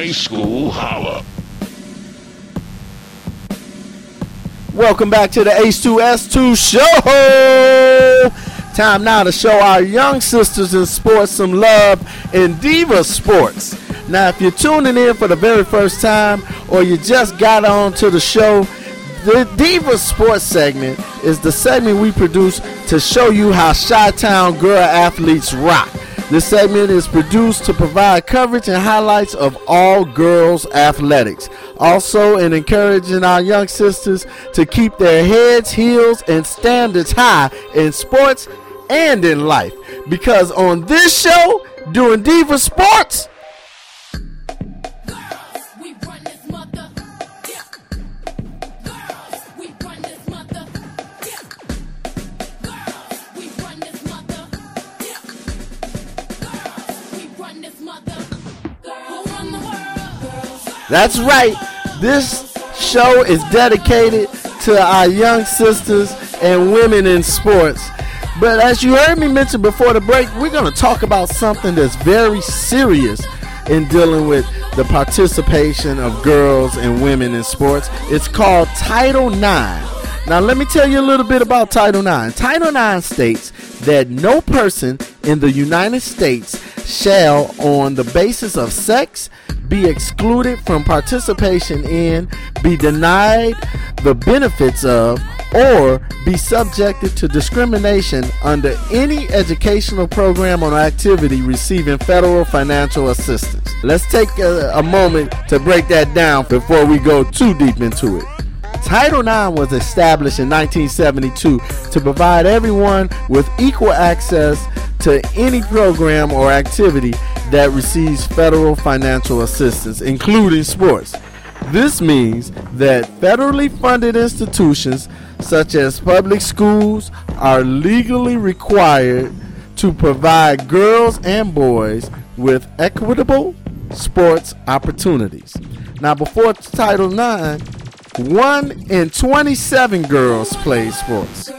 High School Holla. Welcome back to the H2S2 show. Time now to show our young sisters in sports some love in Diva Sports. Now, if you're tuning in for the very first time or you just got on to the show, the Diva Sports segment is the segment we produce to show you how Chi Town girl athletes rock. This segment is produced to provide coverage and highlights of all girls athletics. Also, in encouraging our young sisters to keep their heads, heels, and standards high in sports and in life. Because on this show, doing Diva Sports, That's right. This show is dedicated to our young sisters and women in sports. But as you heard me mention before the break, we're going to talk about something that's very serious in dealing with the participation of girls and women in sports. It's called Title IX. Now, let me tell you a little bit about Title IX. Title IX states that no person in the United States shall, on the basis of sex, be excluded from participation in, be denied the benefits of, or be subjected to discrimination under any educational program or activity receiving federal financial assistance. Let's take a, a moment to break that down before we go too deep into it. Title IX was established in 1972 to provide everyone with equal access to any program or activity that receives federal financial assistance, including sports. This means that federally funded institutions such as public schools are legally required to provide girls and boys with equitable sports opportunities. Now, before Title IX, one in 27 girls played sports.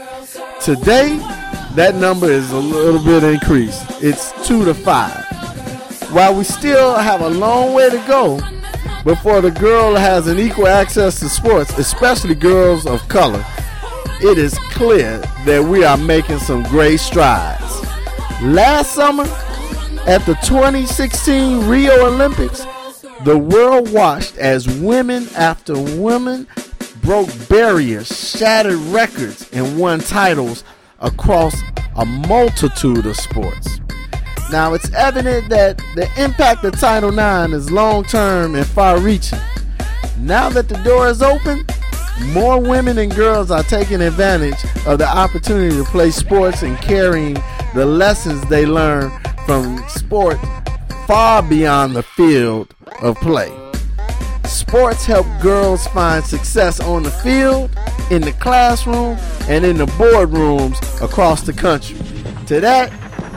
Today, that number is a little bit increased. It's two to five. While we still have a long way to go before the girl has an equal access to sports, especially girls of color, it is clear that we are making some great strides. Last summer, at the 2016 Rio Olympics, the world watched as women after women broke barriers, shattered records, and won titles across a multitude of sports. Now, it's evident that the impact of Title IX is long term and far reaching. Now that the door is open, more women and girls are taking advantage of the opportunity to play sports and carrying the lessons they learn from sport far beyond the field of play. Sports help girls find success on the field, in the classroom, and in the boardrooms across the country. To that,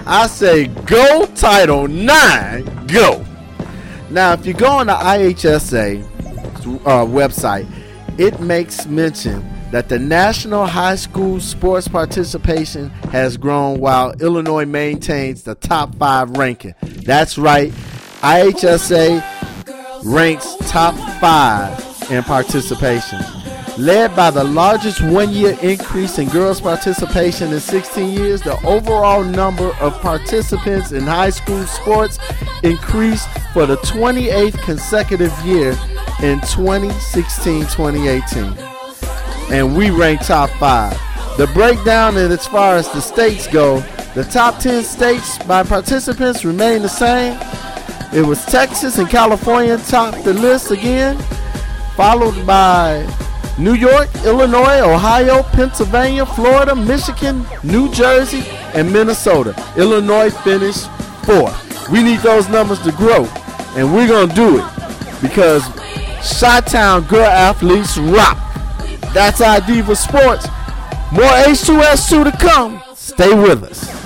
I say go Title IX, go. Now, if you go on the IHSA uh, website, it makes mention that the national high school sports participation has grown while Illinois maintains the top five ranking. That's right, IHSA ranks top five in participation. Led by the largest one year increase in girls' participation in 16 years, the overall number of participants in high school sports increased for the 28th consecutive year in 2016 2018. And we rank top five. The breakdown, and as far as the states go, the top 10 states by participants remain the same. It was Texas and California topped the list again, followed by New York, Illinois, Ohio, Pennsylvania, Florida, Michigan, New Jersey, and Minnesota. Illinois finished fourth. We need those numbers to grow, and we're going to do it because Chi-Town girl athletes rock. That's our Diva Sports. More H2S2 to come. Stay with us.